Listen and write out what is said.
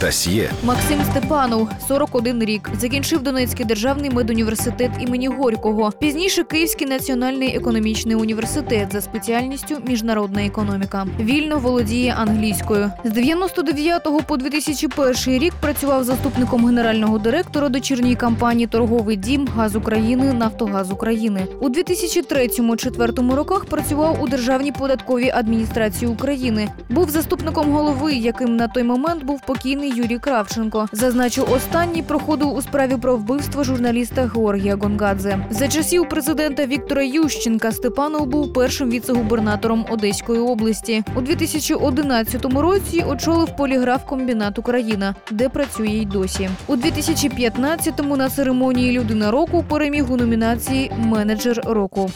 Дасьє Максим Степанов, 41 рік, закінчив Донецький державний медуніверситет імені Горького. Пізніше Київський національний економічний університет за спеціальністю міжнародна економіка. Вільно володіє англійською. З 99 по 2001 рік працював заступником генерального директора дочірньої компанії Торговий дім Газ України Нафтогаз України. У 2003-2004 роках працював у Державній податковій адміністрації України. Був заступником голови, яким на той момент був покійний Юрій Кравченко. Зазначу, останній проходив у справі про вбивство журналіста Георгія Гонгадзе. За часів президента Віктора Ющенка Степанов був першим віце-губернатором Одеської області. У 2011 році очолив поліграф комбінат Україна, де працює й досі. У 2015-му на церемонії Людина року переміг у номінації Менеджер року.